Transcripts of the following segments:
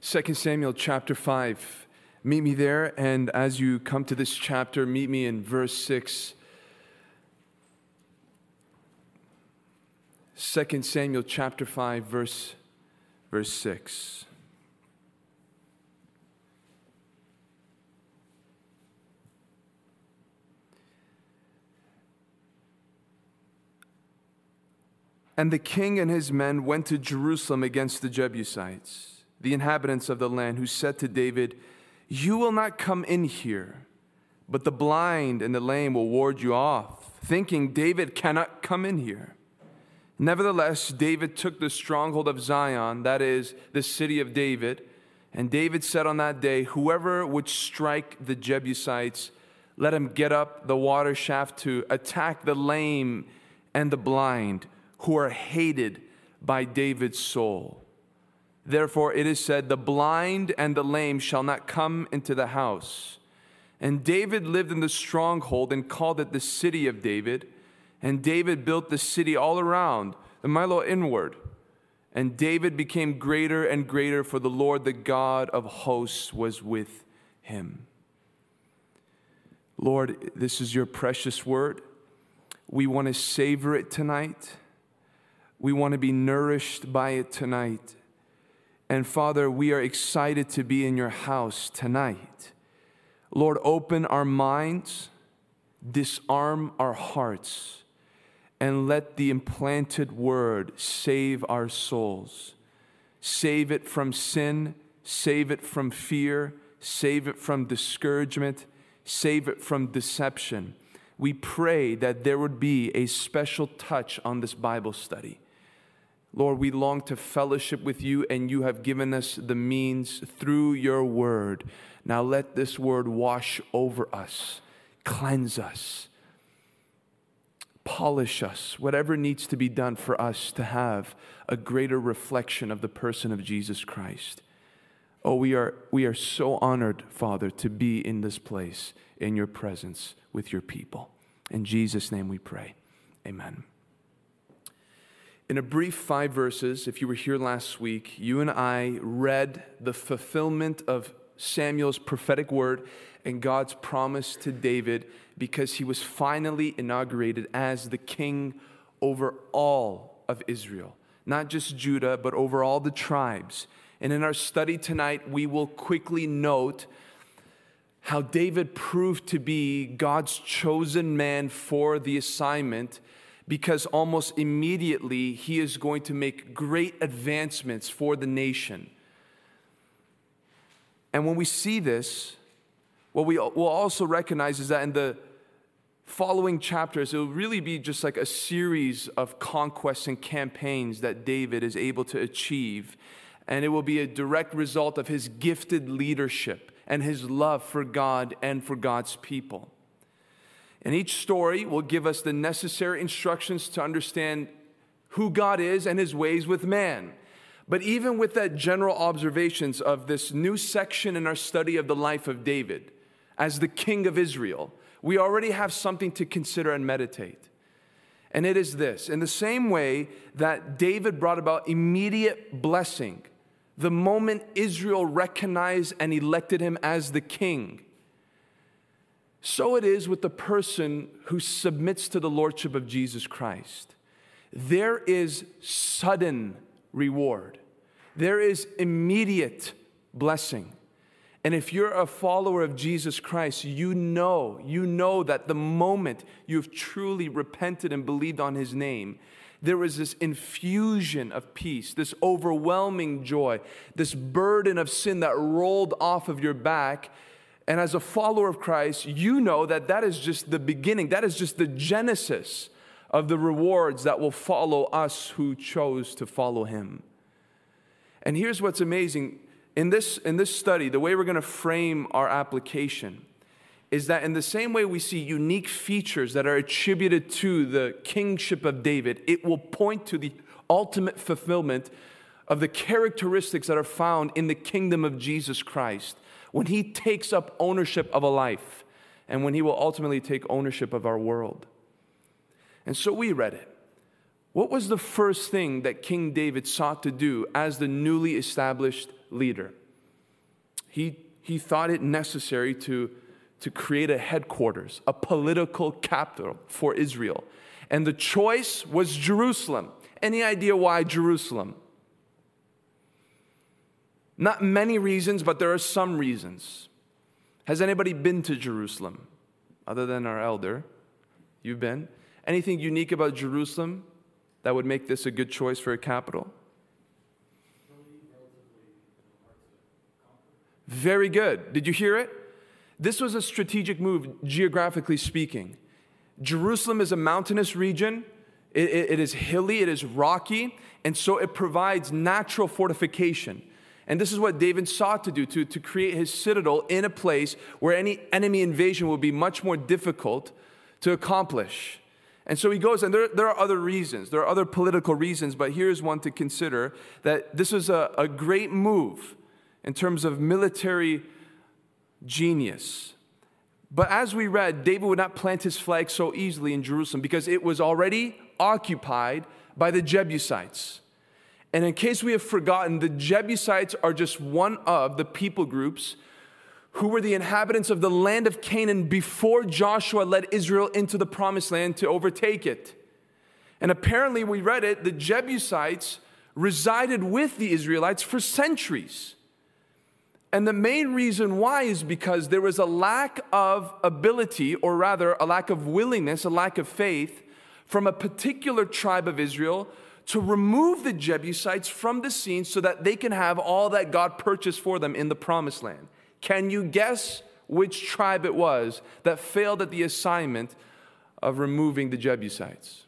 2 Samuel chapter 5. Meet me there, and as you come to this chapter, meet me in verse 6. 2 Samuel chapter 5, verse, verse 6. And the king and his men went to Jerusalem against the Jebusites, the inhabitants of the land, who said to David, You will not come in here, but the blind and the lame will ward you off, thinking David cannot come in here. Nevertheless, David took the stronghold of Zion, that is, the city of David. And David said on that day, Whoever would strike the Jebusites, let him get up the water shaft to attack the lame and the blind who are hated by David's soul. Therefore, it is said, The blind and the lame shall not come into the house. And David lived in the stronghold and called it the city of David. And David built the city all around, the Millo inward. And David became greater and greater, for the Lord, the God of hosts, was with him. Lord, this is your precious word. We want to savor it tonight. We want to be nourished by it tonight. And Father, we are excited to be in your house tonight. Lord, open our minds, disarm our hearts, and let the implanted word save our souls. Save it from sin, save it from fear, save it from discouragement, save it from deception. We pray that there would be a special touch on this Bible study Lord, we long to fellowship with you, and you have given us the means through your word. Now let this word wash over us, cleanse us, polish us, whatever needs to be done for us to have a greater reflection of the person of Jesus Christ. Oh, we are, we are so honored, Father, to be in this place, in your presence with your people. In Jesus' name we pray. Amen. In a brief five verses, if you were here last week, you and I read the fulfillment of Samuel's prophetic word and God's promise to David because he was finally inaugurated as the king over all of Israel, not just Judah, but over all the tribes. And in our study tonight, we will quickly note how David proved to be God's chosen man for the assignment because almost immediately he is going to make great advancements for the nation. And when we see this, what we will also recognize is that in the following chapters, it will really be just like a series of conquests and campaigns that David is able to achieve. And it will be a direct result of his gifted leadership and his love for God and for God's people. And each story will give us the necessary instructions to understand who God is and his ways with man. But even with that general observations of this new section in our study of the life of David as the king of Israel, we already have something to consider and meditate. And it is this in the same way that David brought about immediate blessing the moment Israel recognized and elected him as the king so it is with the person who submits to the lordship of Jesus Christ. There is sudden reward, there is immediate blessing. And if you're a follower of Jesus Christ, you know, you know that the moment you've truly repented and believed on his name, there is this infusion of peace, this overwhelming joy, this burden of sin that rolled off of your back and as a follower of Christ, you know that that is just the beginning, that is just the genesis of the rewards that will follow us who chose to follow him. And here's what's amazing. In this, in this study, the way we're going to frame our application is that in the same way we see unique features that are attributed to the kingship of David, it will point to the ultimate fulfillment of the characteristics that are found in the kingdom of Jesus Christ when He takes up ownership of a life and when He will ultimately take ownership of our world. And so we read it. What was the first thing that King David sought to do as the newly established leader? he, he thought it necessary to, to create a headquarters, a political capital for Israel. And the choice was Jerusalem. Any idea why Jerusalem? Not many reasons, but there are some reasons. Has anybody been to Jerusalem other than our elder? You've been? Anything unique about Jerusalem that would make this a good choice for a capital? Very good. Did you hear it? This was a strategic move, geographically speaking. Jerusalem is a mountainous region, it, it, it is hilly, it is rocky, and so it provides natural fortification. And this is what David sought to do to, to create his citadel in a place where any enemy invasion would be much more difficult to accomplish. And so he goes, and there, there are other reasons, there are other political reasons, but here's one to consider that this was a, a great move in terms of military genius. But as we read, David would not plant his flag so easily in Jerusalem because it was already occupied by the Jebusites. And in case we have forgotten, the Jebusites are just one of the people groups who were the inhabitants of the land of Canaan before Joshua led Israel into the promised land to overtake it. And apparently, we read it, the Jebusites resided with the Israelites for centuries. And the main reason why is because there was a lack of ability, or rather, a lack of willingness, a lack of faith from a particular tribe of Israel to remove the Jebusites from the scene so that they can have all that God purchased for them in the promised land. Can you guess which tribe it was that failed at the assignment of removing the Jebusites?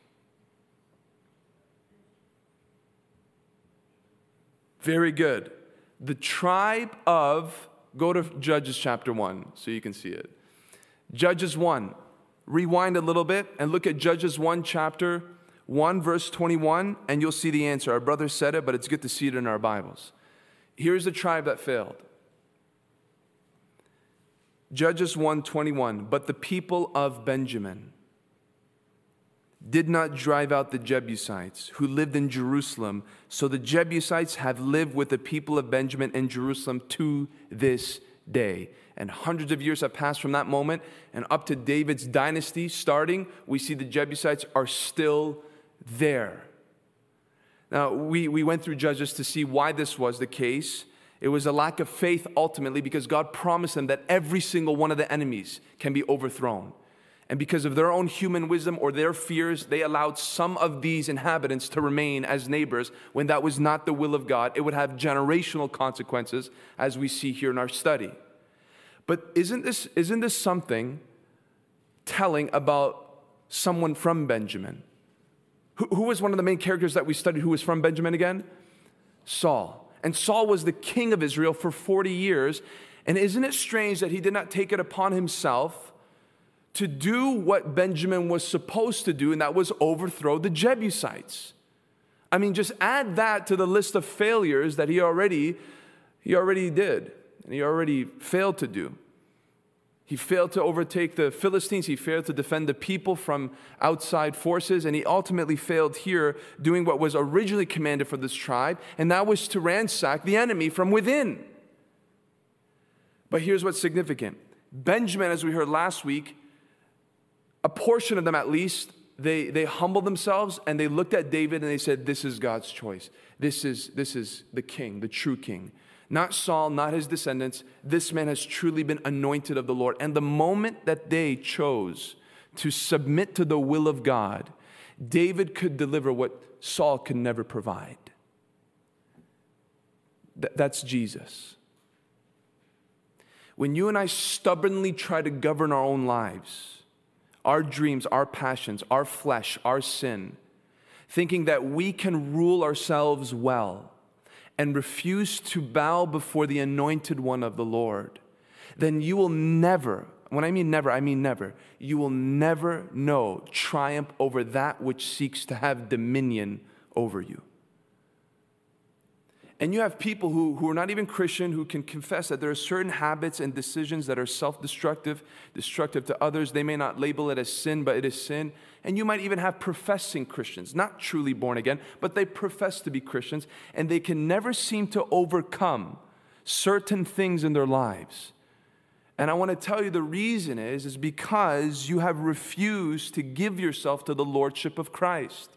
Very good. The tribe of, go to Judges chapter 1 so you can see it. Judges 1. Rewind a little bit and look at Judges 1, chapter 1, verse 21, and you'll see the answer. Our brother said it, but it's good to see it in our Bibles. Here's the tribe that failed. Judges 1:21 But the people of Benjamin did not drive out the Jebusites who lived in Jerusalem so the Jebusites have lived with the people of Benjamin in Jerusalem to this day and hundreds of years have passed from that moment and up to David's dynasty starting we see the Jebusites are still there. Now, we, we went through Judges to see why this was the case. It was a lack of faith ultimately because God promised them that every single one of the enemies can be overthrown. And because of their own human wisdom or their fears, they allowed some of these inhabitants to remain as neighbors when that was not the will of God. It would have generational consequences, as we see here in our study. But isn't this, isn't this something telling about someone from Benjamin? Who, who was one of the main characters that we studied who was from Benjamin again? Saul. And Saul was the king of Israel for 40 years. And isn't it strange that he did not take it upon himself to do what Benjamin was supposed to do, and that was overthrow the Jebusites? I mean, just add that to the list of failures that he already, he already did, and he already failed to do. He failed to overtake the Philistines. He failed to defend the people from outside forces. And he ultimately failed here doing what was originally commanded for this tribe, and that was to ransack the enemy from within. But here's what's significant Benjamin, as we heard last week, a portion of them at least, they, they humbled themselves and they looked at David and they said, This is God's choice. This is, this is the king, the true king not Saul, not his descendants. This man has truly been anointed of the Lord. And the moment that they chose to submit to the will of God, David could deliver what Saul could never provide. Th- that's Jesus. When you and I stubbornly try to govern our own lives, our dreams, our passions, our flesh, our sin, thinking that we can rule ourselves well, and refuse to bow before the anointed one of the Lord, then you will never, when I mean never, I mean never, you will never know triumph over that which seeks to have dominion over you. And you have people who, who are not even Christian who can confess that there are certain habits and decisions that are self destructive, destructive to others. They may not label it as sin, but it is sin. And you might even have professing Christians, not truly born again, but they profess to be Christians, and they can never seem to overcome certain things in their lives. And I want to tell you the reason is is because you have refused to give yourself to the lordship of Christ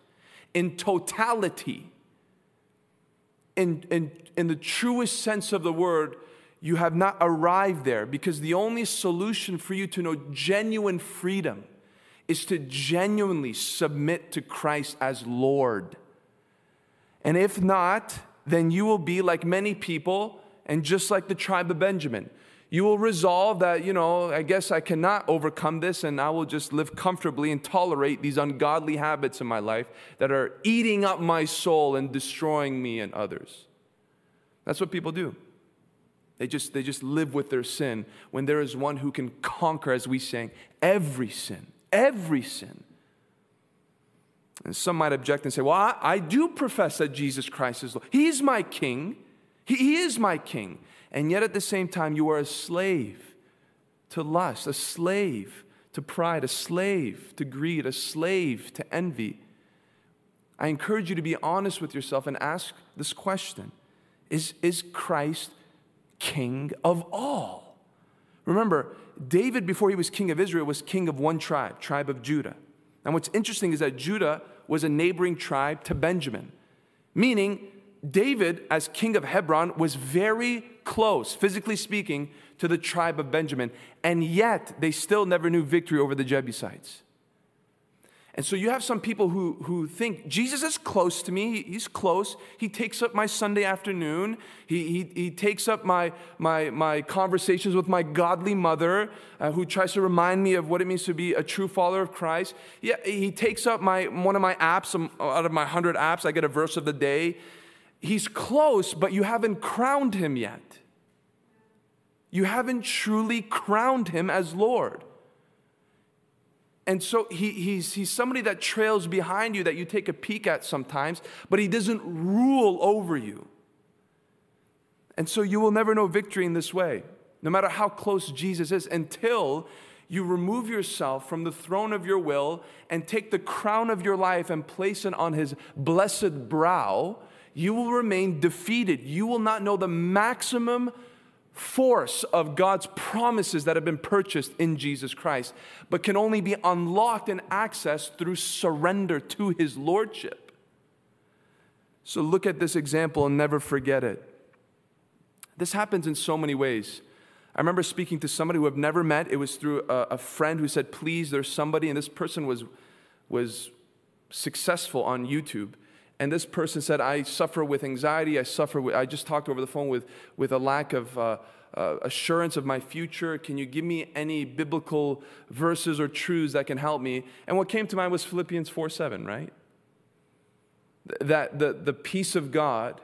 in totality. In, in, in the truest sense of the word, you have not arrived there because the only solution for you to know genuine freedom is to genuinely submit to Christ as Lord. And if not, then you will be like many people and just like the tribe of Benjamin. You will resolve that, you know, I guess I cannot overcome this and I will just live comfortably and tolerate these ungodly habits in my life that are eating up my soul and destroying me and others. That's what people do. They just, they just live with their sin when there is one who can conquer, as we sang, every sin, every sin. And some might object and say, Well, I, I do profess that Jesus Christ is Lord. He's my king. He, he is my king. And yet at the same time, you are a slave to lust, a slave to pride, a slave to greed, a slave to envy. I encourage you to be honest with yourself and ask this question Is, is Christ king of all? Remember, David, before he was king of Israel, was king of one tribe, tribe of Judah. And what's interesting is that Judah was a neighboring tribe to Benjamin, meaning David, as king of Hebron, was very close, physically speaking, to the tribe of Benjamin, and yet they still never knew victory over the Jebusites. And so you have some people who, who think Jesus is close to me. He's close. He takes up my Sunday afternoon. He, he, he takes up my, my, my conversations with my godly mother, uh, who tries to remind me of what it means to be a true follower of Christ. Yeah, he takes up my, one of my apps. Um, out of my 100 apps, I get a verse of the day. He's close, but you haven't crowned him yet. You haven't truly crowned him as Lord. And so he, he's, he's somebody that trails behind you that you take a peek at sometimes, but he doesn't rule over you. And so you will never know victory in this way, no matter how close Jesus is, until you remove yourself from the throne of your will and take the crown of your life and place it on his blessed brow. You will remain defeated. You will not know the maximum force of God's promises that have been purchased in Jesus Christ, but can only be unlocked and accessed through surrender to his lordship. So look at this example and never forget it. This happens in so many ways. I remember speaking to somebody who I've never met. It was through a, a friend who said, Please, there's somebody, and this person was, was successful on YouTube and this person said, I suffer with anxiety. I suffer with, I just talked over the phone with, with a lack of uh, uh, assurance of my future. Can you give me any biblical verses or truths that can help me? And what came to mind was Philippians 4 7, right? That the, the peace of God,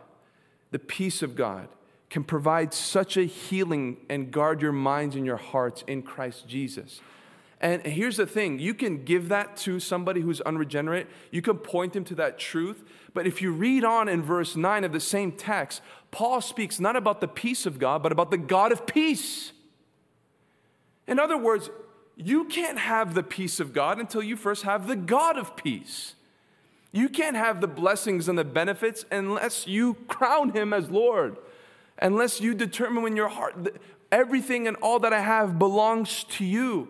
the peace of God can provide such a healing and guard your minds and your hearts in Christ Jesus. And here's the thing you can give that to somebody who's unregenerate, you can point them to that truth. But if you read on in verse 9 of the same text, Paul speaks not about the peace of God, but about the God of peace. In other words, you can't have the peace of God until you first have the God of peace. You can't have the blessings and the benefits unless you crown him as Lord, unless you determine in your heart everything and all that I have belongs to you.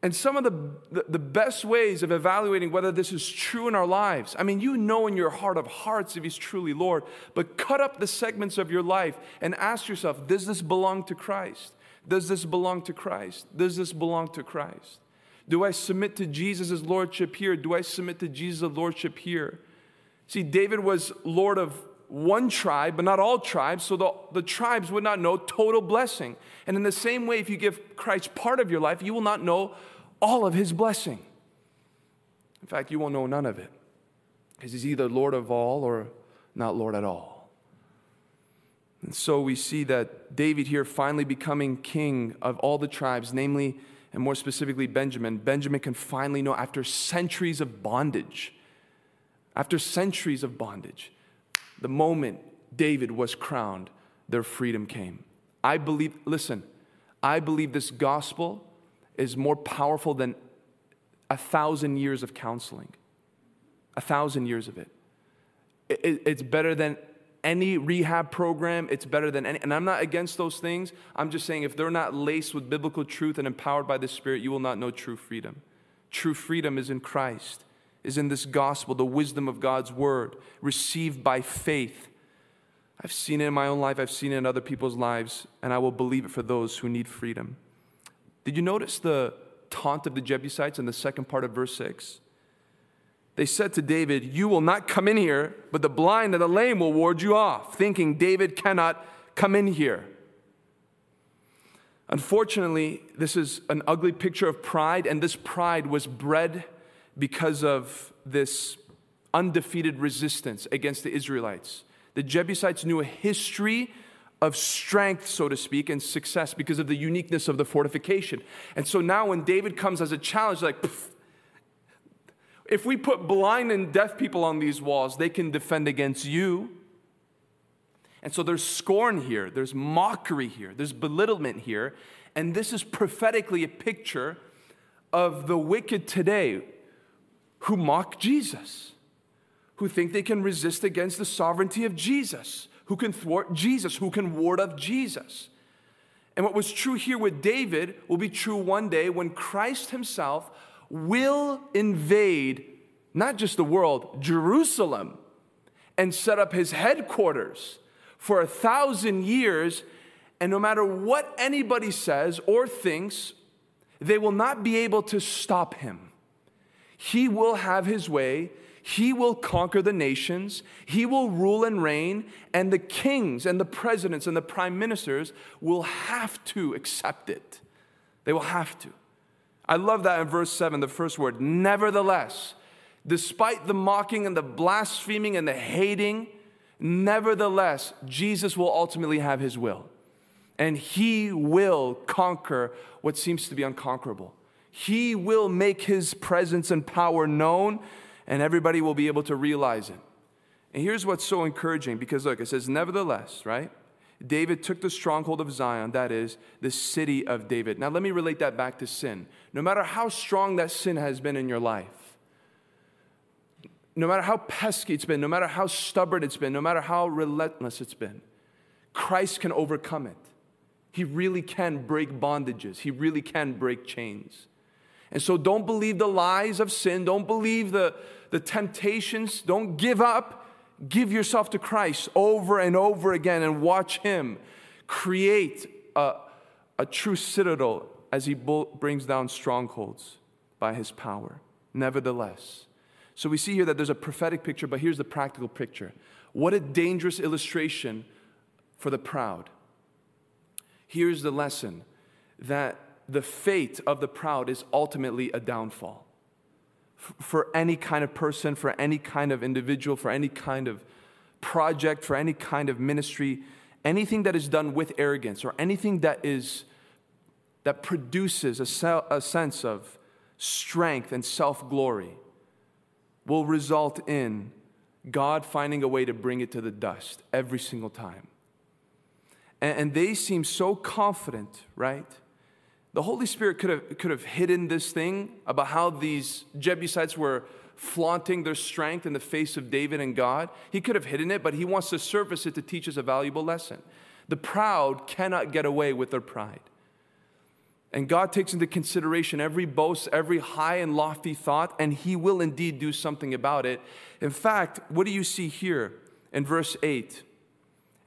And some of the, the, best ways of evaluating whether this is true in our lives, I mean, you know in your heart of hearts if He's truly Lord, but cut up the segments of your life and ask yourself does this belong to Christ? Does this belong to Christ? Does this belong to Christ? Do I submit to Jesus' Lordship here? Do I submit to Jesus' Lordship here? See, David was Lord of one tribe, but not all tribes, so the, the tribes would not know total blessing. And in the same way, if you give Christ part of your life, you will not know all of his blessing. In fact, you won't know none of it because he's either Lord of all or not Lord at all. And so we see that David here finally becoming king of all the tribes, namely, and more specifically, Benjamin. Benjamin can finally know after centuries of bondage, after centuries of bondage, the moment David was crowned, their freedom came. I believe, listen, I believe this gospel is more powerful than a thousand years of counseling, a thousand years of it. It's better than any rehab program. It's better than any. And I'm not against those things. I'm just saying if they're not laced with biblical truth and empowered by the Spirit, you will not know true freedom. True freedom is in Christ, is in this gospel, the wisdom of God's word, received by faith. I've seen it in my own life, I've seen it in other people's lives, and I will believe it for those who need freedom. Did you notice the taunt of the Jebusites in the second part of verse 6? They said to David, You will not come in here, but the blind and the lame will ward you off, thinking David cannot come in here. Unfortunately, this is an ugly picture of pride, and this pride was bred because of this undefeated resistance against the Israelites. The Jebusites knew a history of strength, so to speak, and success because of the uniqueness of the fortification. And so now, when David comes as a challenge, like, if we put blind and deaf people on these walls, they can defend against you. And so there's scorn here, there's mockery here, there's belittlement here. And this is prophetically a picture of the wicked today who mock Jesus, who think they can resist against the sovereignty of Jesus, who can thwart Jesus, who can ward off Jesus. And what was true here with David will be true one day when Christ himself will invade not just the world, Jerusalem, and set up his headquarters for a thousand years. And no matter what anybody says or thinks, they will not be able to stop him. He will have his way. He will conquer the nations. He will rule and reign. And the kings and the presidents and the prime ministers will have to accept it. They will have to. I love that in verse 7, the first word. Nevertheless, despite the mocking and the blaspheming and the hating, nevertheless, Jesus will ultimately have his will. And he will conquer what seems to be unconquerable. He will make his presence and power known, and everybody will be able to realize it. And here's what's so encouraging because look, it says, nevertheless, right? David took the stronghold of Zion, that is, the city of David. Now, let me relate that back to sin. No matter how strong that sin has been in your life, no matter how pesky it's been, no matter how stubborn it's been, no matter how relentless it's been, Christ can overcome it. He really can break bondages, He really can break chains. And so don't believe the lies of sin, don't believe the, the temptations, don't give up Give yourself to Christ over and over again and watch Him create a, a true citadel as He brings down strongholds by His power. Nevertheless, so we see here that there's a prophetic picture, but here's the practical picture. What a dangerous illustration for the proud. Here's the lesson that the fate of the proud is ultimately a downfall for any kind of person, for any kind of individual, for any kind of project, for any kind of ministry, anything that is done with arrogance or anything that is that produces a, se- a sense of strength and self-glory will result in God finding a way to bring it to the dust every single time. And, and they seem so confident, right? The Holy Spirit could have, could have hidden this thing about how these Jebusites were flaunting their strength in the face of David and God. He could have hidden it, but he wants to surface it to teach us a valuable lesson. The proud cannot get away with their pride. And God takes into consideration every boast, every high and lofty thought, and He will indeed do something about it. In fact, what do you see here in verse 8?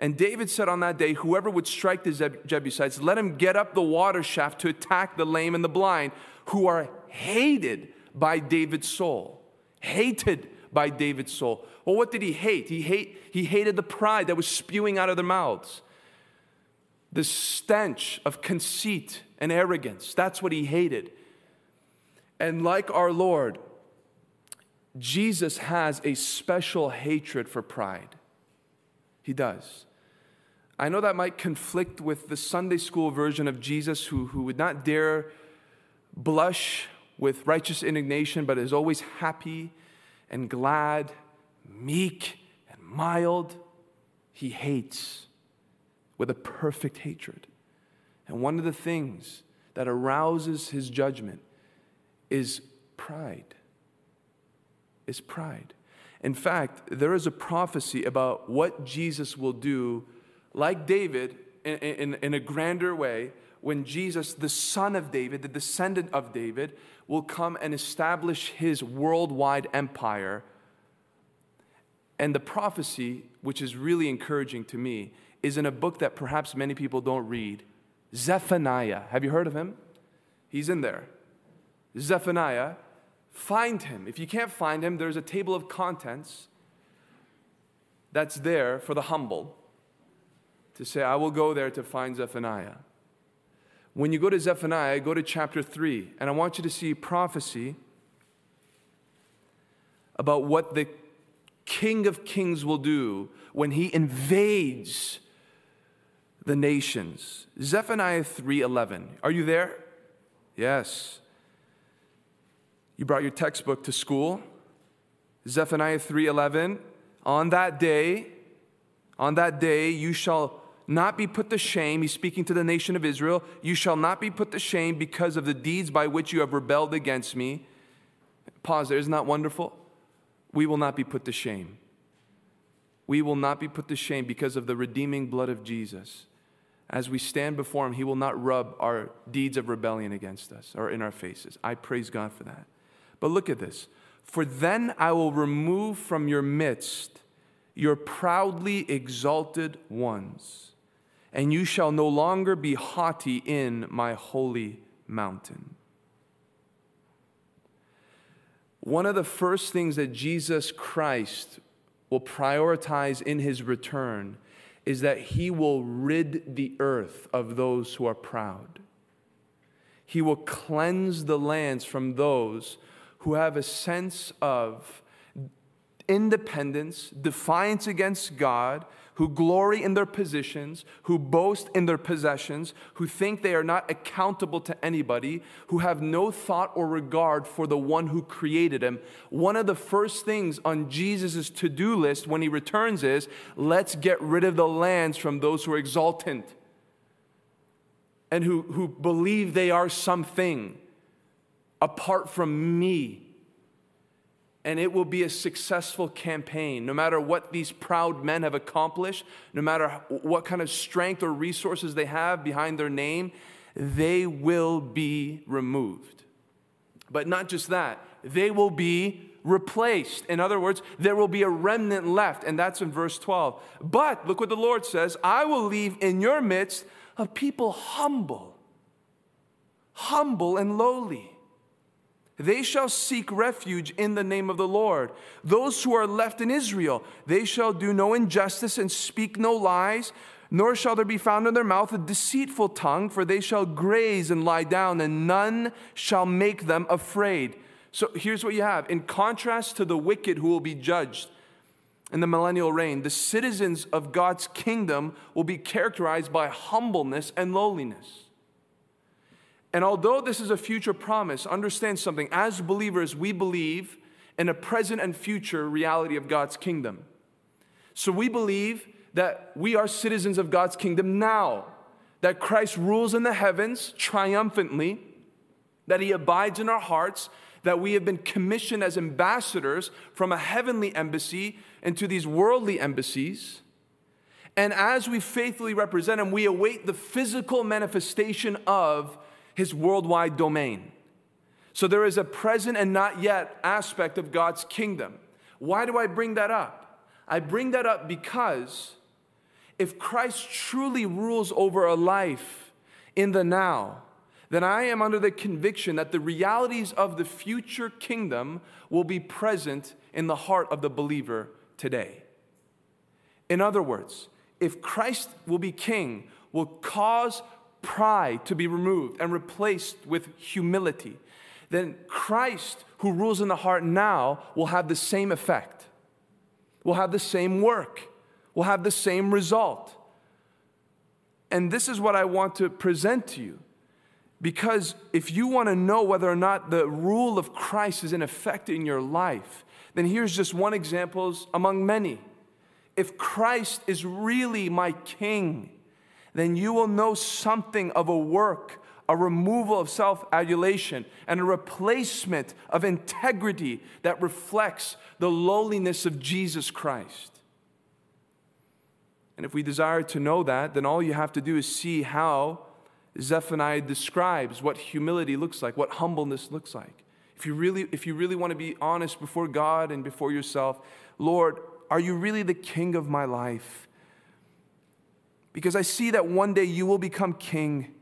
And David said on that day, Whoever would strike the Jebusites, let him get up the water shaft to attack the lame and the blind, who are hated by David's soul. Hated by David's soul. Well, what did he hate? He, hate, he hated the pride that was spewing out of their mouths, the stench of conceit and arrogance. That's what he hated. And like our Lord, Jesus has a special hatred for pride. He does. I know that might conflict with the Sunday school version of Jesus who, who would not dare blush with righteous indignation, but is always happy and glad, meek and mild. He hates with a perfect hatred. And one of the things that arouses his judgment is pride. Is pride. In fact, there is a prophecy about what Jesus will do, like David, in, in, in, a grander way, when Jesus, the son of David, the descendant of David, will come and establish his worldwide empire. And the prophecy, which is really encouraging to me, is in a book that perhaps many people don't read Zephaniah. Have you heard of him? He's in there. Zephaniah Find him. If you can't find him, there's a table of contents that's there for the humble to say, I will go there to find Zephaniah. When you go to Zephaniah, go to chapter 3, and I want you to see prophecy about what the King of Kings will do when he invades the nations. Zephaniah 3:11. Are you there? Yes. You brought your textbook to school. Zephaniah 3:11, on that day, on that day you shall not be put to shame. He's speaking to the nation of Israel. You shall not be put to shame because of the deeds by which you have rebelled against me. Pause there. Isn't that wonderful? We will not be put to shame. We will not be put to shame because of the redeeming blood of Jesus. As we stand before Him, He will not rub our deeds of rebellion against us or in our faces. I praise God for that. But look at this. For then I will remove from your midst your proudly exalted ones, and you shall no longer be haughty in my holy mountain. One of the first things that Jesus Christ will prioritize in his return is that he will rid the earth of those who are proud. He will cleanse the lands from those who have a sense of independence, defiance against God, who glory in their positions, who boast in their possessions, who think they are not accountable to anybody, who have no thought or regard for the one who created them. One of the first things on Jesus' to do list when he returns is let's get rid of the lands from those who are exultant and who, who believe they are something apart from me. And it will be a successful campaign. No matter what these proud men have accomplished, no matter what kind of strength or resources they have behind their name, they will be removed. But not just that, they will be replaced. In other words, there will be a remnant left, and that's in verse 12. But look what the Lord says I will leave in your midst a people humble, humble and lowly they shall seek refuge in the name of the Lord. Those who are left in Israel, they shall do no injustice and speak no lies, nor shall there be found in their mouth a deceitful tongue, for they shall graze and lie down, and none shall make them afraid. So here's what you have. In contrast to the wicked who will be judged in the millennial reign, the citizens of God's kingdom will be characterized by humbleness and lowliness. And although this is a future promise, understand something. As believers, we believe in a present and future reality of God's kingdom. So we believe that we are citizens of God's kingdom now, that Christ rules in the heavens triumphantly, that he abides in our hearts, that we have been commissioned as ambassadors from a heavenly embassy into these worldly embassies. And as we faithfully represent him, we await the physical manifestation of his worldwide domain. So there is a present and not yet aspect of God's kingdom. Why do I bring that up? I bring that up because if Christ truly rules over a life in the now, then I am under the conviction that the realities of the future kingdom will be present in the heart of the believer today. In other words, if Christ will be king, will cause pride to be removed and replaced with humility, then Christ, who rules in the heart now, will have the same effect, will have the same work, will have the same result. And this is what I want to present to you. Because if you want to know whether or not the rule of Christ is in effect in your life, then here's just one example among many. If Christ is really my king, then you will know something of a work, a removal of self adulation, and a replacement of integrity that reflects the lowliness of Jesus Christ. And if we desire to know that, then all you have to do is see how Zephaniah describes what humility looks like, what humbleness looks like. If you really, if you really want to be honest before God and before yourself, Lord, are you really the king of my life? Because I see that one day you will become king.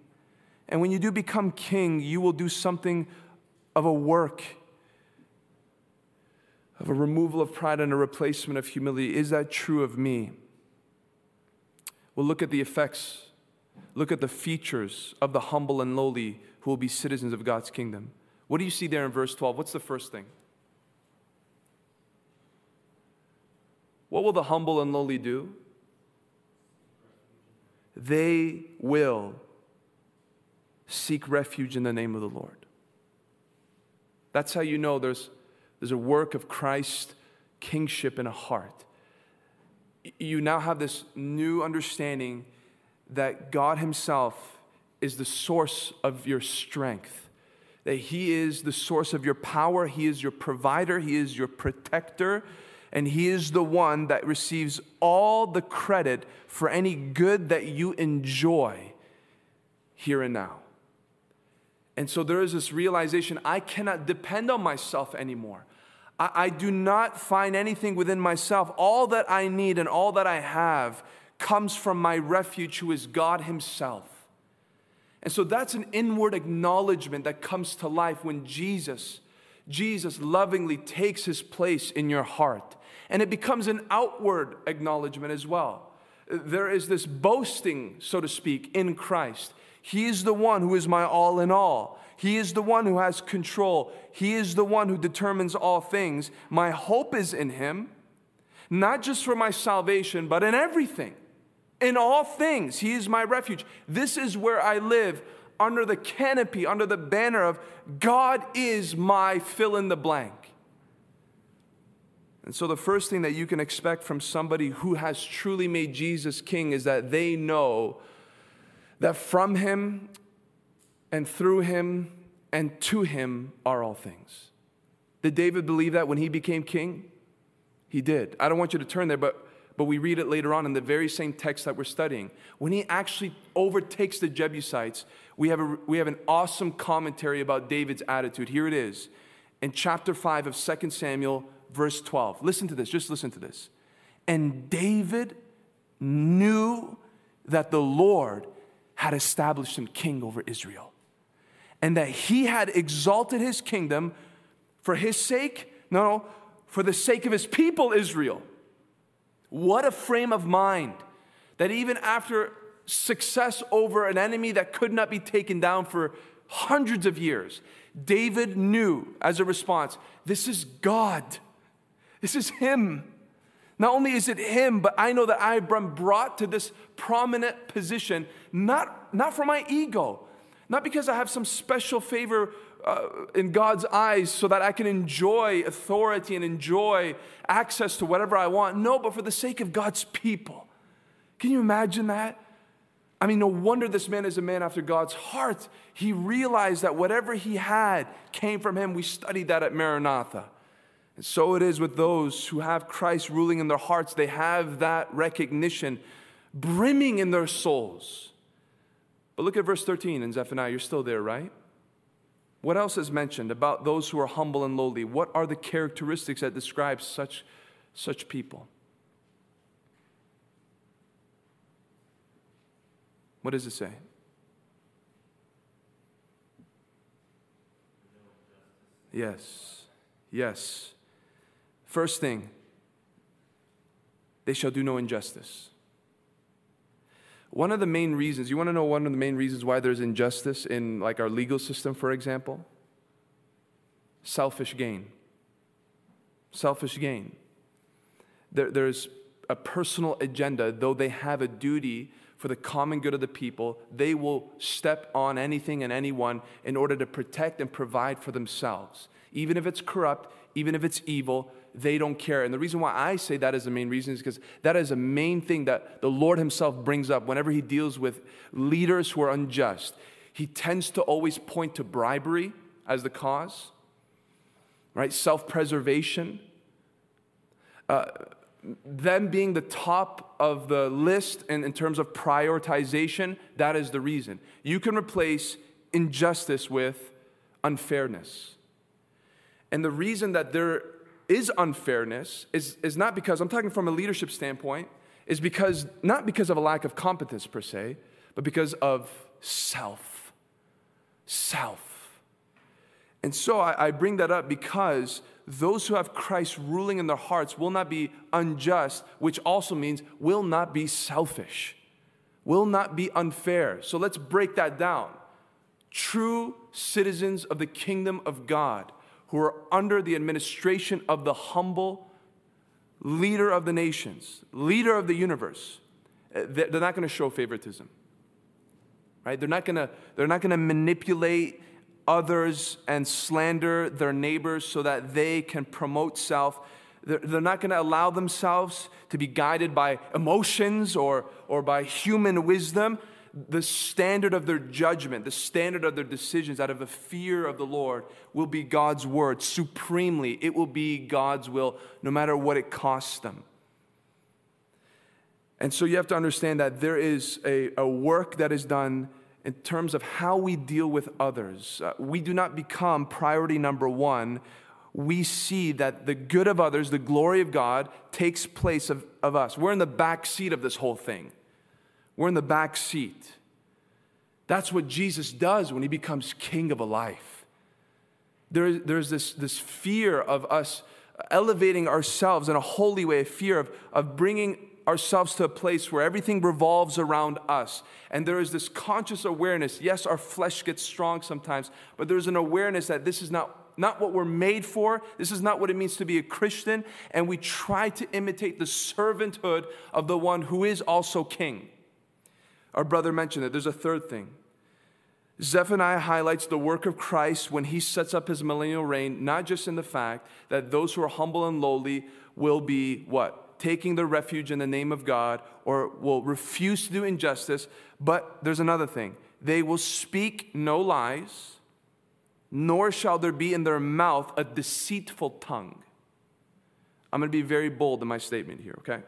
And when you do become king, you will do something of a work, of a removal of pride and a replacement of humility. Is that true of me? Well, look at the effects, look at the features of the humble and lowly who will be citizens of God's kingdom. What do you see there in verse 12? What's the first thing? What will the humble and lowly do? They will seek refuge in the name of the Lord. That's how you know there's, there's a work of Christ kingship in a heart you now have this new understanding that God Himself is the source of your strength, that He is the source of your power, He is your provider, He is your protector, and He is the one that receives all the credit for any good that you enjoy here and now. And so there is this realization I cannot depend on myself anymore. I, I do not find anything within myself. All that I need and all that I have comes from my refuge, who is God Himself. And so that's an inward acknowledgement that comes to life when Jesus, Jesus lovingly takes his place in your heart. And it becomes an outward acknowledgement as well. There is this boasting, so to speak, in Christ. He is the one who is my all in all. He is the one who has control. He is the one who determines all things. My hope is in Him, not just for my salvation, but in everything. In all things, He is my refuge. This is where I live under the canopy, under the banner of God is my fill in the blank. And so, the first thing that you can expect from somebody who has truly made Jesus king is that they know that from him and through him and to him are all things. Did David believe that when he became king? He did. I don't want you to turn there, but, but we read it later on in the very same text that we're studying. When he actually overtakes the Jebusites, we have, a, we have an awesome commentary about David's attitude. Here it is in chapter 5 of 2 Samuel, verse 12. Listen to this, just listen to this. And David knew that the Lord had established him king over Israel, and that he had exalted his kingdom for his sake, no, no, for the sake of his people, Israel. What a frame of mind that even after success over an enemy that could not be taken down for hundreds of years, David knew as a response this is God, this is Him. Not only is it him, but I know that I've been brought to this prominent position, not, not for my ego, not because I have some special favor uh, in God's eyes so that I can enjoy authority and enjoy access to whatever I want. No, but for the sake of God's people. Can you imagine that? I mean, no wonder this man is a man after God's heart. He realized that whatever he had came from him. We studied that at Maranatha. And so it is with those who have Christ ruling in their hearts. They have that recognition brimming in their souls. But look at verse 13 in Zephaniah. You're still there, right? What else is mentioned about those who are humble and lowly? What are the characteristics that describe such, such people? What does it say? Yes, yes. First thing, they shall do no injustice. One of the main reasons, you want to know one of the main reasons why there's injustice in like our legal system, for example? Selfish gain. Selfish gain. There, there's a personal agenda, though they have a duty for the common good of the people, they will step on anything and anyone in order to protect and provide for themselves. Even if it's corrupt, even if it's evil, they don't care. And the reason why I say that is the main reason is because that is a main thing that the Lord Himself brings up whenever He deals with leaders who are unjust. He tends to always point to bribery as the cause, right? Self preservation. Uh, them being the top of the list in, in terms of prioritization, that is the reason. You can replace injustice with unfairness. And the reason that there is unfairness is, is not because, I'm talking from a leadership standpoint, is because, not because of a lack of competence per se, but because of self. Self. And so I, I bring that up because those who have Christ ruling in their hearts will not be unjust, which also means will not be selfish, will not be unfair. So let's break that down. True citizens of the kingdom of God who are under the administration of the humble leader of the nations, leader of the universe, eh, they're not going to show favoritism. Right? They're not going to they're not going to manipulate others and slander their neighbors so that they can promote self. They're, they're not going to allow themselves to be guided by emotions or, or by human wisdom the standard of their judgment, the standard of their decisions out of the fear of the Lord will be God's word supremely. It will be God's will, no matter what it costs them. And so you have to understand that there is a, a work that is done in terms of how we deal with others. Uh, we do not become priority number one. We see that the good of others, the glory of God, takes place of, of us. We're in the back seat of this whole thing. We're in the back seat. That's what Jesus does when he becomes king of a life. There, there's this, this fear of us elevating ourselves in a holy way, a fear of, of bringing ourselves to a place where everything revolves around us. And there is this conscious awareness. Yes, our flesh gets strong sometimes, but there's an awareness that this is not not what we're made for. This is not what it means to be a Christian. And we try to imitate the servanthood of the one who is also king. Our brother mentioned it. There's a third thing. Zephaniah highlights the work of Christ when he sets up his millennial reign, not just in the fact that those who are humble and lowly will be what? Taking their refuge in the name of God or will refuse to do injustice, but there's another thing. They will speak no lies, nor shall there be in their mouth a deceitful tongue. I'm going to be very bold in my statement here, okay?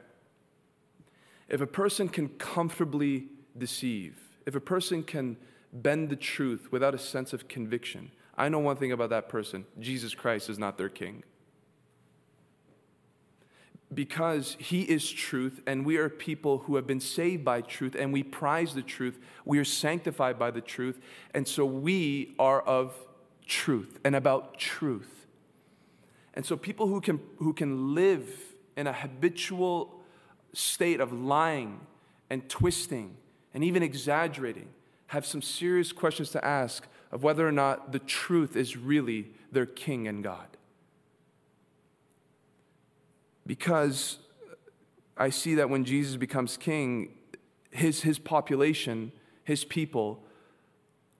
If a person can comfortably deceive, if a person can bend the truth without a sense of conviction, I know one thing about that person Jesus Christ is not their king. Because he is truth, and we are people who have been saved by truth, and we prize the truth. We are sanctified by the truth, and so we are of truth and about truth. And so, people who can, who can live in a habitual state of lying and twisting and even exaggerating, have some serious questions to ask of whether or not the truth is really their king and God. Because I see that when Jesus becomes king, his, his population, his people,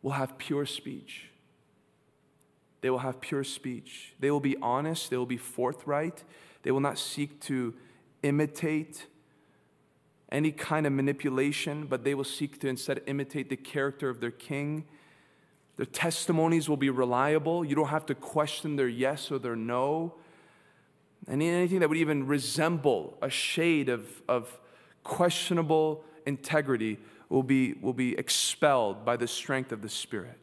will have pure speech. They will have pure speech. They will be honest. They will be forthright. They will not seek to imitate any kind of manipulation, but they will seek to instead imitate the character of their king. Their testimonies will be reliable. You don't have to question their yes or their no. And anything that would even resemble a shade of, of questionable integrity will be, will be expelled by the strength of the Spirit.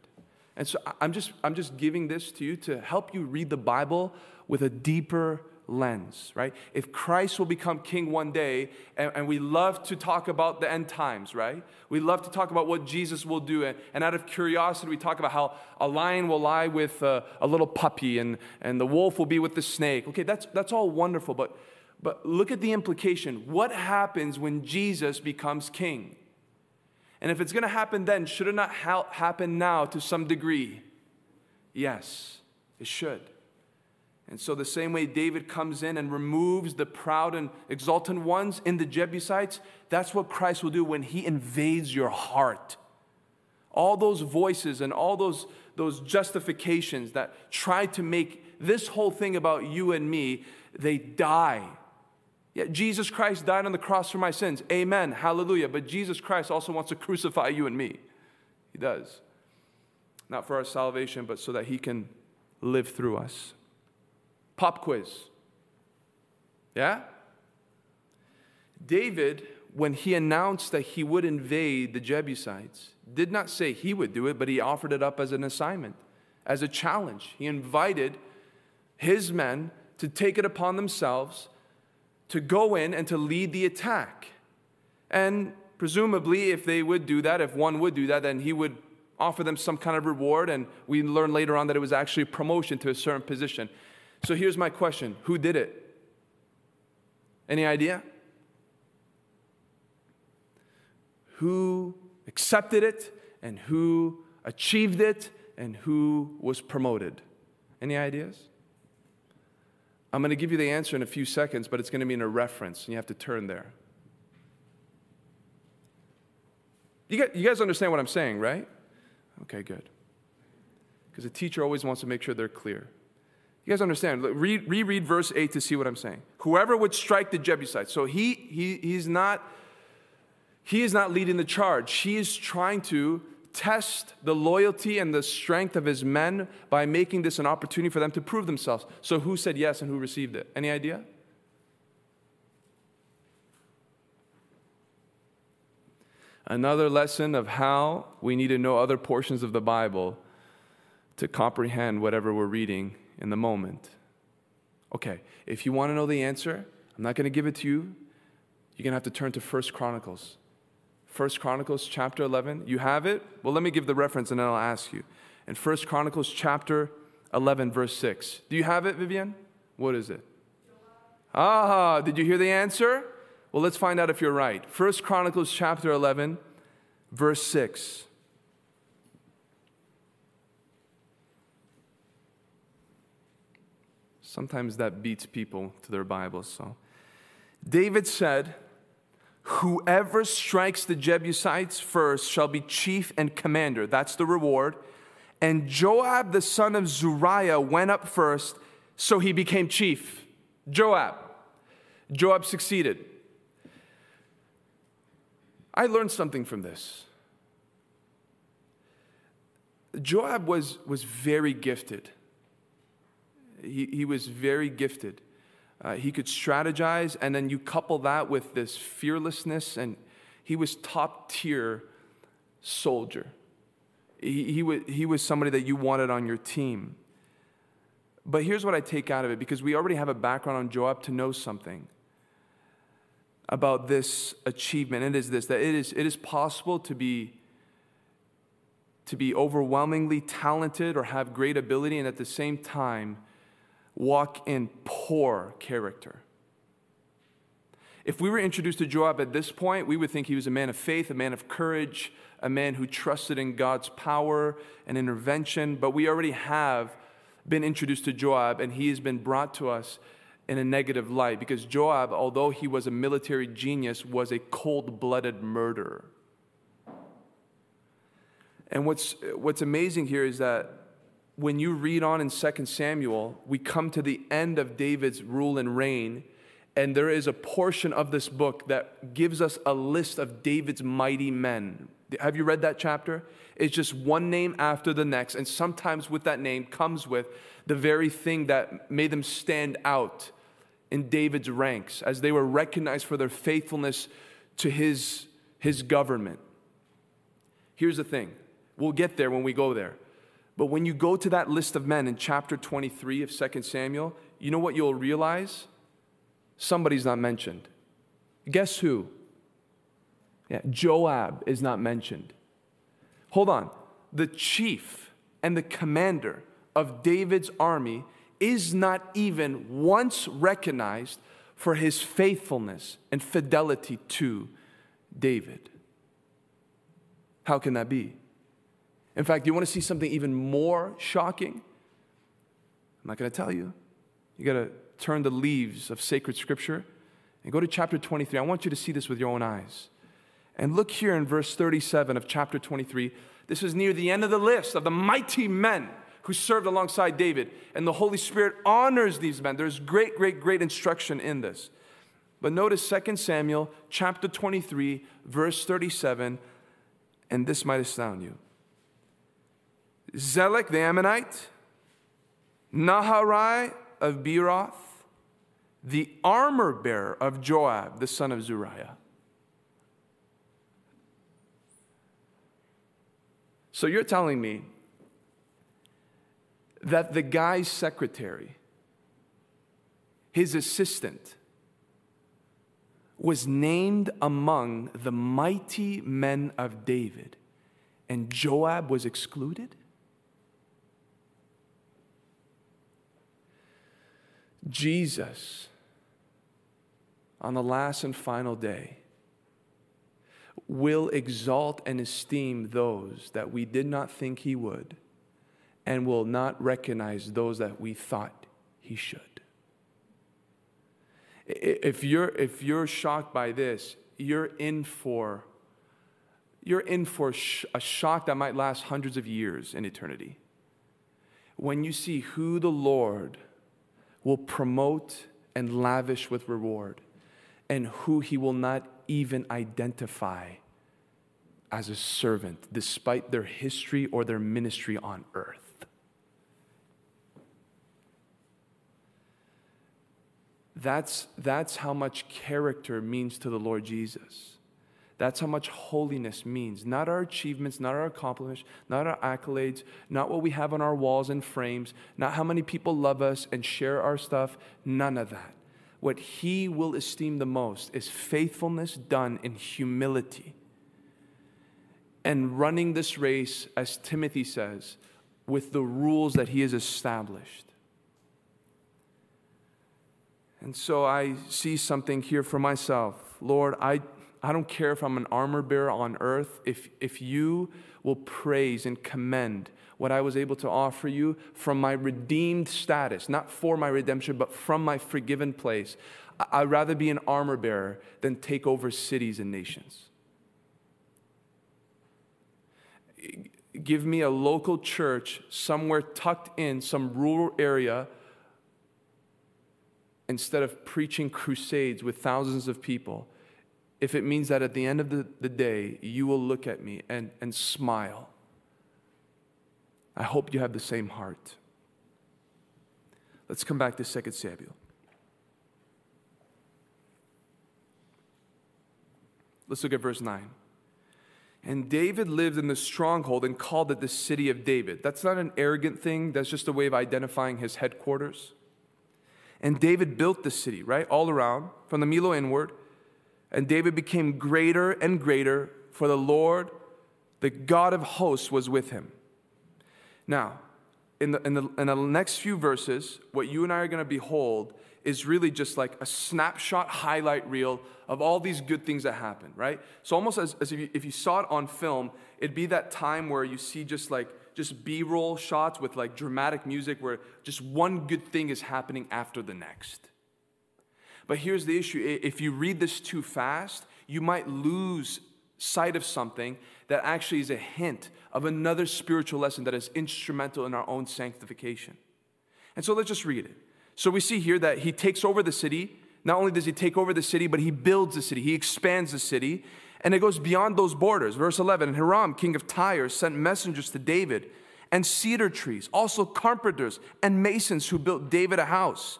And so I'm just, I'm just giving this to you to help you read the Bible with a deeper lens, right? If Christ will become king one day, and, and, we love to talk about the end times, right? We love to talk about what Jesus will do. And, and out of curiosity, we talk about how a lion will lie with a, a little puppy and, and the wolf will be with the snake. Okay, that's, that's all wonderful, but, but look at the implication. What happens when Jesus becomes king? And if it's going to happen then, should it not ha- happen now to some degree? Yes, it should. And so, the same way David comes in and removes the proud and exultant ones in the Jebusites, that's what Christ will do when he invades your heart. All those voices and all those, those justifications that try to make this whole thing about you and me, they die. Yet Jesus Christ died on the cross for my sins. Amen. Hallelujah. But Jesus Christ also wants to crucify you and me. He does. not for our salvation, but so that he can live through us. Pop quiz. Yeah? David, when he announced that he would invade the Jebusites, did not say he would do it, but he offered it up as an assignment, as a challenge. He invited his men to take it upon themselves to go in and to lead the attack. And presumably, if they would do that, if one would do that, then he would offer them some kind of reward. And we learn later on that it was actually promotion to a certain position. So here's my question Who did it? Any idea? Who accepted it and who achieved it and who was promoted? Any ideas? I'm going to give you the answer in a few seconds, but it's going to be in a reference, and you have to turn there. You guys understand what I'm saying, right? Okay, good. Because a teacher always wants to make sure they're clear. You guys understand? Read, reread verse 8 to see what I'm saying. Whoever would strike the Jebusites. So he, he, he's not, he is not leading the charge. He is trying to test the loyalty and the strength of his men by making this an opportunity for them to prove themselves. So who said yes and who received it? Any idea? Another lesson of how we need to know other portions of the Bible to comprehend whatever we're reading in the moment. Okay, if you want to know the answer, I'm not going to give it to you. You're going to have to turn to First Chronicles. First Chronicles chapter 11. You have it? Well, let me give the reference and then I'll ask you. In First Chronicles chapter 11, verse 6. Do you have it, Vivian? What is it? Ah, did you hear the answer? Well, let's find out if you're right. First Chronicles chapter 11, verse 6. Sometimes that beats people to their Bibles. So, David said, Whoever strikes the Jebusites first shall be chief and commander. That's the reward. And Joab, the son of Zeruiah, went up first, so he became chief. Joab. Joab succeeded. I learned something from this. Joab was, was very gifted. He, he was very gifted. Uh, he could strategize, and then you couple that with this fearlessness, and he was top tier soldier. He, he, was, he was somebody that you wanted on your team. But here's what I take out of it because we already have a background on Joab to know something about this achievement. It is this that it is, it is possible to be, to be overwhelmingly talented or have great ability, and at the same time, walk in poor character. If we were introduced to Joab at this point, we would think he was a man of faith, a man of courage, a man who trusted in God's power and intervention. But we already have been introduced to Joab, and he has been brought to us in a negative light because Joab, although he was a military genius, was a cold blooded murderer. And what's, what's amazing here is that when you read on in 2 Samuel, we come to the end of David's rule and reign, and there is a portion of this book that gives us a list of David's mighty men. Have you read that chapter? It's just one name after the next, and sometimes with that name comes with the very thing that made them stand out in David's ranks as they were recognized for their faithfulness to his, his government. Here's the thing we'll get there when we go there. But when you go to that list of men in chapter 23 of 2 Samuel, you know what you'll realize? Somebody's not mentioned. Guess who? Yeah, Joab is not mentioned. Hold on. The chief and the commander of David's army is not even once recognized for his faithfulness and fidelity to David. How can that be? In fact, you want to see something even more shocking? I'm not going to tell you. You got to turn the leaves of sacred scripture and go to chapter 23. I want you to see this with your own eyes. And look here in verse 37 of chapter 23. This is near the end of the list of the mighty men who served alongside David. And the Holy Spirit honors these men. There's great, great, great instruction in this. But notice 2 Samuel chapter 23, verse 37, and this might astound you. Zelek the Ammonite, Naharai of Beeroth, the armor bearer of Joab, the son of Zeruiah. So you're telling me that the guy's secretary, his assistant, was named among the mighty men of David, and Joab was excluded? Jesus, on the last and final day, will exalt and esteem those that we did not think he would, and will not recognize those that we thought he should. If you're, if you're shocked by this, you're in for, you're in for a shock that might last hundreds of years in eternity. When you see who the Lord will promote and lavish with reward, and who he will not even identify as a servant, despite their history or their ministry on earth. That's, that's how much character means to the Lord Jesus. That's how much holiness means. Not our achievements, not our accomplishments, not our accolades, not what we have on our walls and frames, not how many people love us and share our stuff, none of that. What He will esteem the most is faithfulness done in humility and running this race, as Timothy says, with the rules that He has established. And so I see something here for myself. Lord, I I don't care if I'm an armor bearer on earth, if, if you will praise and commend what I was able to offer you from my redeemed status, not for my redemption, but from my forgiven place, I'd rather be an armor bearer than take over cities and nations. Give me a local church somewhere tucked in some rural area instead of preaching crusades with thousands of people if it means that at the end of the, the day, you will look at me and, and smile. I hope you have the same heart. Let's come back to 2 Samuel. Let's look at verse 9. And David lived in the stronghold and called it the city of David. That's not an arrogant thing, that's just a way of identifying his headquarters. And David built the city, right? All around, from the Millo inward. And David became greater and greater, for the Lord, the God of hosts, was with him. Now, in the, in the, in the next few verses, what you and I are going to behold is really just like a snapshot highlight reel of all these good things that happen, right? So almost as, as if, you, if you saw it on film, it'd be that time where you see just like just B-roll shots with like dramatic music where just one good thing is happening after the next. But here's the issue if you read this too fast, you might lose sight of something that actually is a hint of another spiritual lesson that is instrumental in our own sanctification. And so let's just read it. So we see here that he takes over the city. Not only does he take over the city, but he builds the city, he expands the city, and it goes beyond those borders. Verse 11 And Hiram, king of Tyre, sent messengers to David and cedar trees, also carpenters and masons who built David a house.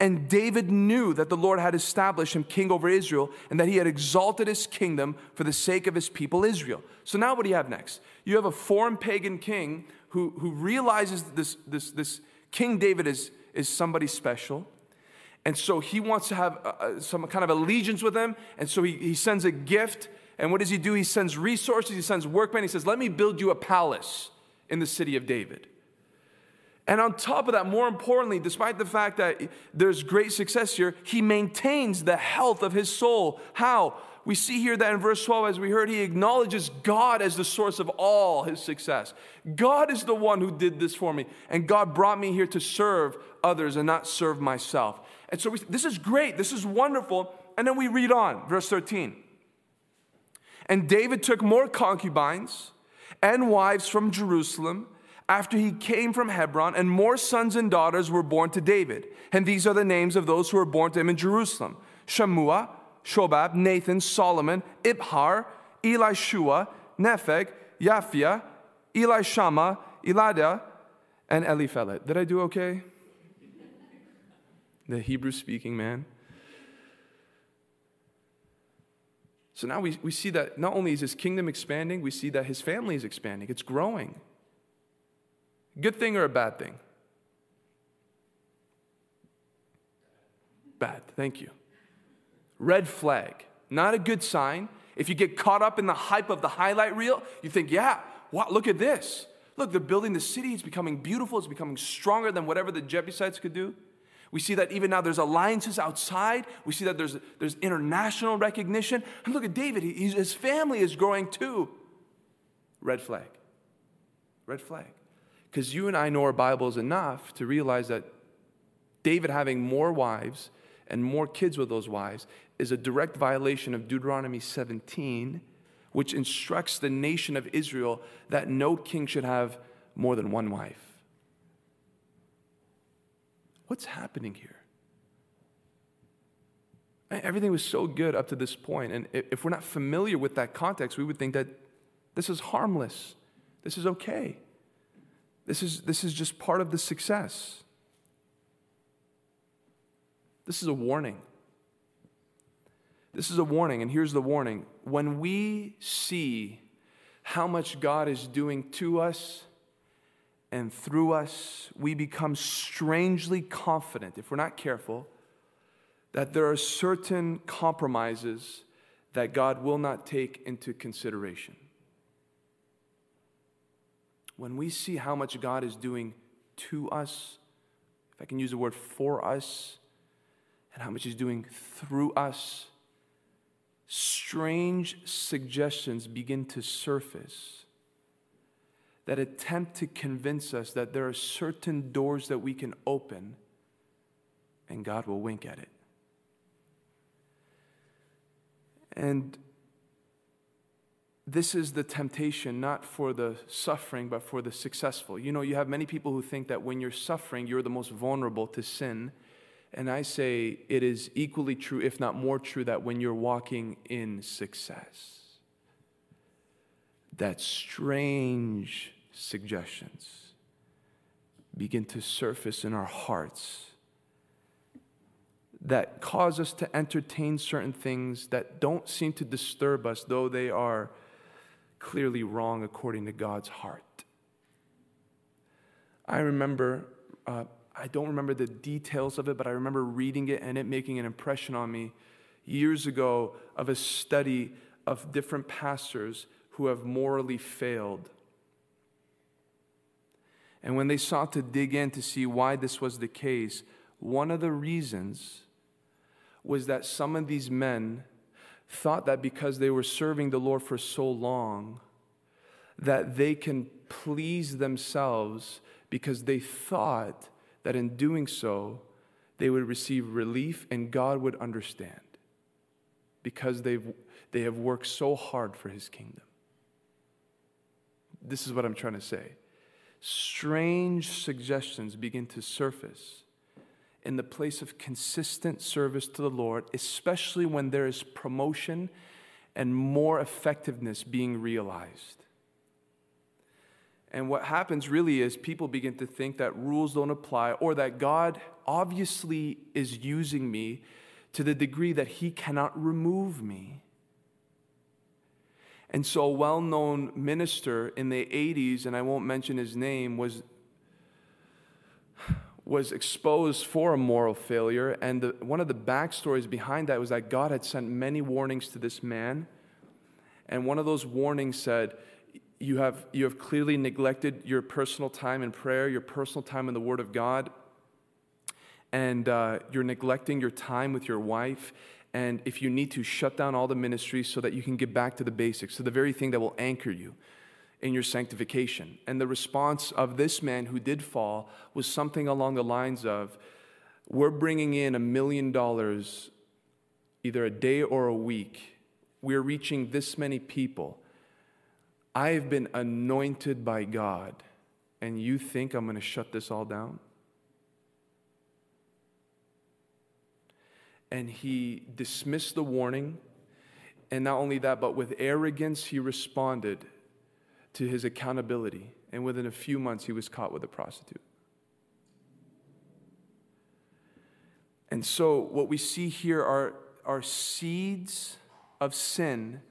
And David knew that the Lord had established him king over Israel and that he had exalted his kingdom for the sake of his people Israel. So now what do you have next? You have a foreign pagan king who, who realizes this, this, this King David is, is somebody special. And so he wants to have a, some kind of allegiance with him. And so he, he sends a gift. And what does he do? He sends resources, he sends workmen. He says, Let me build you a palace in the city of David. And on top of that, more importantly, despite the fact that there's great success here, he maintains the health of his soul. How? We see here that in verse 12, as we heard, he acknowledges God as the source of all his success. God is the one who did this for me, and God brought me here to serve others and not serve myself. And so we, this is great, this is wonderful. And then we read on, verse 13. And David took more concubines and wives from Jerusalem after he came from Hebron, and more sons and daughters were born to David. And these are the names of those who were born to him in Jerusalem Shammua, Shobab, Nathan, Solomon, Ibhar, Elishua, Nepheg, Japhia, Elishama, Elada, and Eliphelet. Did I do okay? the Hebrew speaking man. So now we, we see that not only is his kingdom expanding, we see that his family is expanding, it's growing. Good thing or a bad thing? Bad, thank you. Red flag, not a good sign. If you get caught up in the hype of the highlight reel, you think, yeah, wow, look at this. Look, they're building the city, it's becoming beautiful, it's becoming stronger than whatever the Jebusites could do. We see that even now there's alliances outside. We see that there's, there's international recognition. And look at David, he, his family is growing too. Red flag. Red flag. Because you and I know our Bibles enough to realize that David having more wives and more kids with those wives is a direct violation of Deuteronomy 17, which instructs the nation of Israel that no king should have more than one wife. What's happening here? Everything was so good up to this point, and if we're not familiar with that context, we would think that this is harmless. This is okay. This is, this is just part of the success. This is a warning. This is a warning, and here's the warning. When we see how much God is doing to us, and through us, we become strangely confident, if we're not careful, that there are certain compromises that God will not take into consideration. When we see how much God is doing to us, if I can use the word for us, and how much He's doing through us, strange suggestions begin to surface that attempt to convince us that there are certain doors that we can open and God will wink at it. And this is the temptation, not for the suffering, but for the successful. You know, you have many people who think that when you're suffering, you're the most vulnerable to sin. And I say it is equally true, if not more true, that when you're walking in success, that strange suggestions begin to surface in our hearts that cause us to entertain certain things that don't seem to disturb us, though they are clearly wrong according to God's heart. I remember, uh, I don't remember the details of it, but I remember reading it and it making an impression on me years ago of a study of different pastors who have morally failed and when they sought to dig in to see why this was the case, one of the reasons was that some of these men thought that because they were serving the Lord for so long, that they can please themselves because they thought that in doing so, they would receive relief and God would understand because they've, they have worked so hard for his kingdom. This is what I'm trying to say strange suggestions begin to surface in the place of consistent service to the Lord, especially when there is promotion and more effectiveness being realized. And what happens really is people begin to think that rules don't apply or that God obviously is using me to the degree that He cannot remove me. And so, a well known minister in the 80s, and I won't mention his name, was, was exposed for a moral failure. And the, one of the backstories behind that was that God had sent many warnings to this man. And one of those warnings said, you have, you have clearly neglected your personal time in prayer, your personal time in the Word of God, and uh, you're neglecting your time with your wife and if you need to, shut down all the ministries so that you can get back to the basics, to the very thing that will anchor you in your sanctification. And the response of this man who did fall was something along the lines of, We're bringing in a million dollars either a day or a week. We're reaching this many people. I have been anointed by God, and you think I'm going to shut this all down? and he dismissed the warning. And not only that, but with arrogance, he responded to his accountability. and within a few months, he was caught with a prostitute. And so, what we see here are, are seeds of sin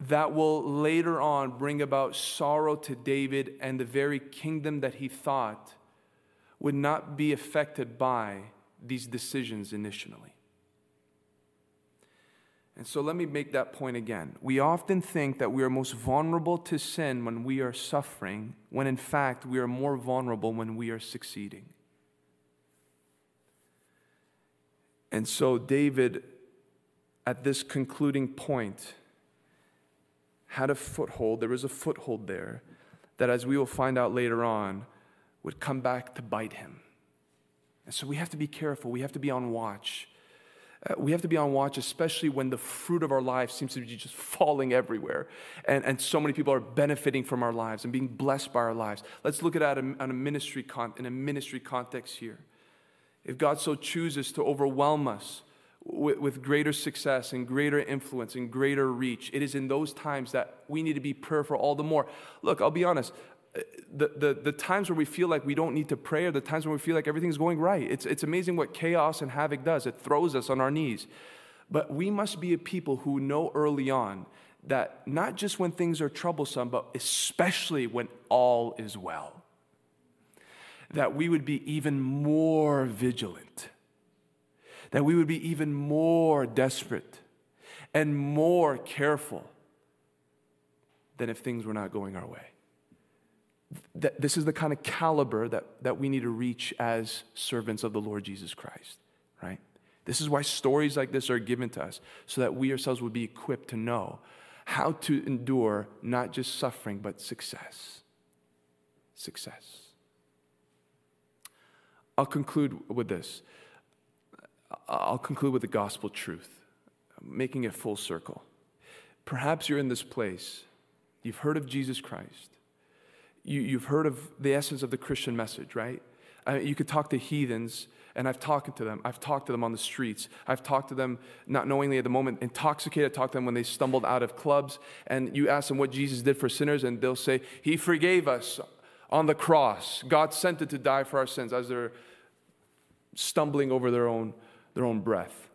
that will later on bring about sorrow to David and the very kingdom that he thought would not be affected by these decisions initially. And so let me make that point again. We often think that we are most vulnerable to sin when we are suffering, when in fact we are more vulnerable when we are succeeding. And so David, at this concluding point, had a foothold. There was a foothold there that, as we will find out later on, would come back to bite him. And so we have to be careful. We have to be on watch. Uh, we have to be on watch, especially when the fruit of our life seems to be just falling everywhere. And, and so many people are benefiting from our lives and being blessed by our lives. Let's look at that in, a ministry con- in a ministry context here. If God so chooses to overwhelm us with, with greater success and greater influence and greater reach, it is in those times that we need to be prayerful all the more. Look, I'll be honest the, the, the times where we feel like we don't need to pray are the times when we feel like everything's going right. It's, it's amazing what chaos and havoc does. It throws us on our knees. But we must be a people who know early on that not just when things are troublesome, but especially when all is well, that we would be even more vigilant, that we would be even more desperate and more careful than if things were not going our way that this is the kind of caliber that, that we need to reach as servants of the Lord Jesus Christ, right? This is why stories like this are given to us, so that we ourselves would be equipped to know how to endure not just suffering, but success. Success. I'll conclude with this. I'll conclude with the gospel truth, making it full circle. Perhaps you're in this place, you've heard of Jesus Christ, you, have heard of the essence of the Christian message, right? Uh, you could talk to heathens, and I've talked to them. I've talked to them on the streets. I've talked to them not knowingly at the moment, intoxicated. I talked to them when they stumbled out of clubs. And you ask them what Jesus did for sinners, and they'll say, He forgave us on the cross. God sent it to die for our sins as they're stumbling over their own, their own breath.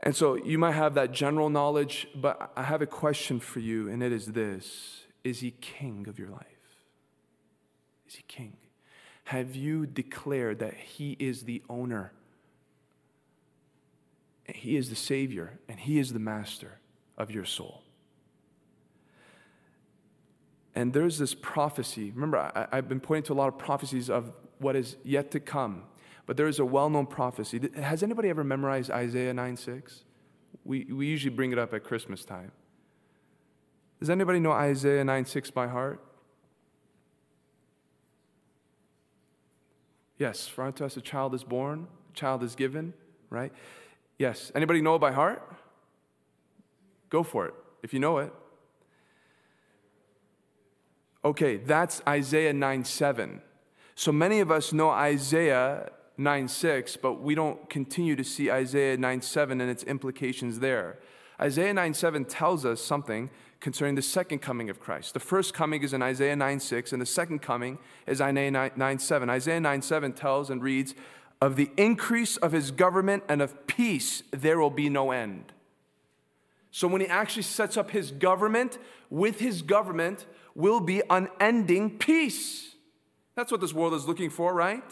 And so you might have that general knowledge, but I have a question for you, and it is this is he king of your life? Is he king? Have you declared that he is the owner? He is the savior and he is the master of your soul. And there's this prophecy. Remember, I, have been pointing to a lot of prophecies of what is yet to come. But there is a well known prophecy. Has anybody ever memorized Isaiah 9 6? We, we usually bring it up at Christmas time. Does anybody know Isaiah 9 6 by heart? Yes, for unto us a child is born, a child is given, right? Yes. Anybody know it by heart? Go for it if you know it. Okay, that's Isaiah 9 7. So many of us know Isaiah 9 6, but we don't continue to see Isaiah 9 7 and its implications there. Isaiah 9 7 tells us something concerning the second coming of Christ. The first coming is in Isaiah 9 6, and the second coming is Isaiah 9, 9 7. Isaiah 9 7 tells and reads, Of the increase of his government and of peace, there will be no end. So when he actually sets up his government, with his government will be unending peace. That's what this world is looking for, right?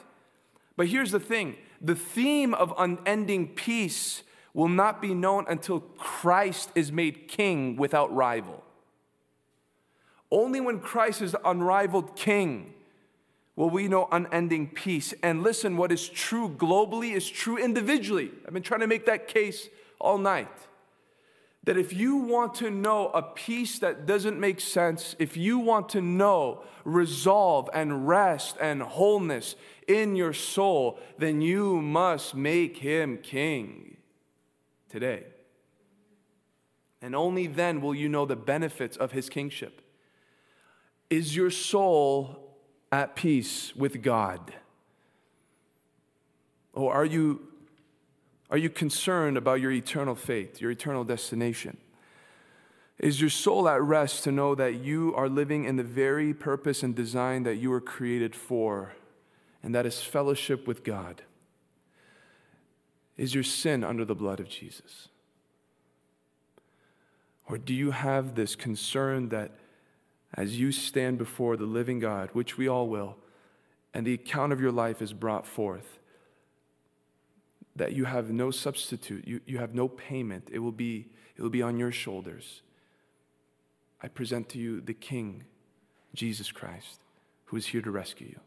But here's the thing the theme of unending peace will not be known until Christ is made king without rival. Only when Christ is the unrivaled king will we know unending peace. And listen, what is true globally is true individually. I've been trying to make that case all night. That if you want to know a peace that doesn't make sense, if you want to know resolve and rest and wholeness in your soul, then you must make him king today. And only then will you know the benefits of his kingship. Is your soul at peace with God? Or are you, are you concerned about your eternal fate, your eternal destination? Is your soul at rest to know that you are living in the very purpose and design that you were created for, and that is fellowship with God? Is your sin under the blood of Jesus? Or do you have this concern that as you stand before the living God, which we all will, and the account of your life is brought forth, that you have no substitute, you, you have no payment, it will, be, it will be on your shoulders. I present to you the King, Jesus Christ, who is here to rescue you.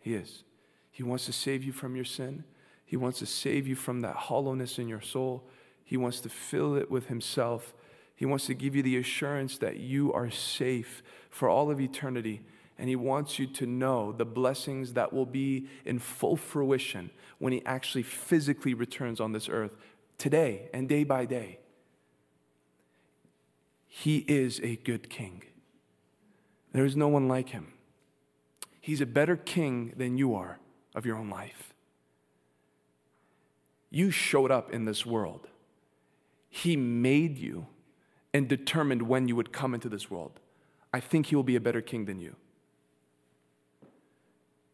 He is. He wants to save you from your sin. He wants to save you from that hollowness in your soul. He wants to fill it with Himself he wants to give you the assurance that you are safe for all of eternity. And He wants you to know the blessings that will be in full fruition when He actually physically returns on this earth today and day by day. He is a good king. There is no one like Him. He's a better king than you are of your own life. You showed up in this world, He made you and determined when you would come into this world. I think he will be a better king than you.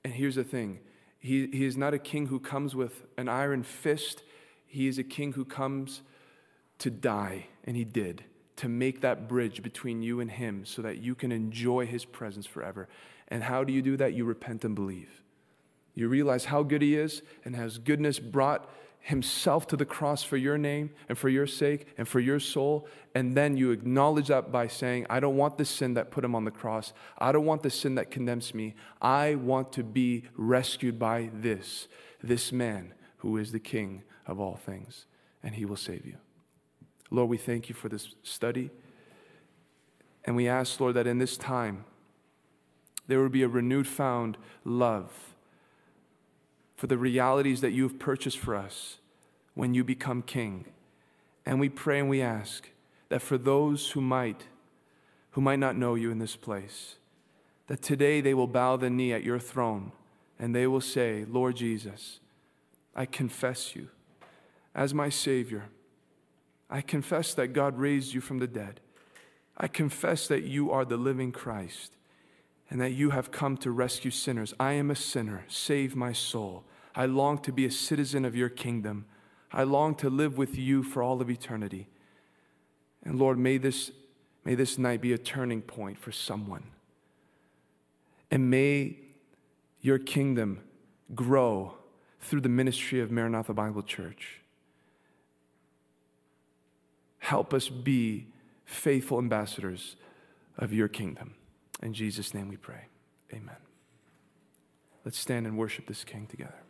And here's the thing he, he is not a king who comes with an iron fist, he is a king who comes to die, and he did, to make that bridge between you and him so that you can enjoy his presence forever. And how do you do that? You repent and believe. You realize how good he is and has goodness brought himself to the cross for your name and for your sake and for your soul. And then you acknowledge that by saying, I don't want the sin that put him on the cross. I don't want the sin that condemns me. I want to be rescued by this, this man who is the king of all things, and he will save you. Lord, we thank you for this study. And we ask, Lord, that in this time there would be a renewed found love for the realities that you have purchased for us when you become king. And we pray and we ask that for those who might, who might not know you in this place, that today they will bow the knee at your throne and they will say, Lord Jesus, I confess you as my Savior. I confess that God raised you from the dead. I confess that you are the living Christ and that you have come to rescue sinners. I am a sinner. Save my soul. I long to be a citizen of your kingdom. I long to live with you for all of eternity. And Lord, may this, may this night be a turning point for someone. And may your kingdom grow through the ministry of Maranatha Bible Church. Help us be faithful ambassadors of your kingdom. In Jesus' name we pray. Amen. Let's stand and worship this King together.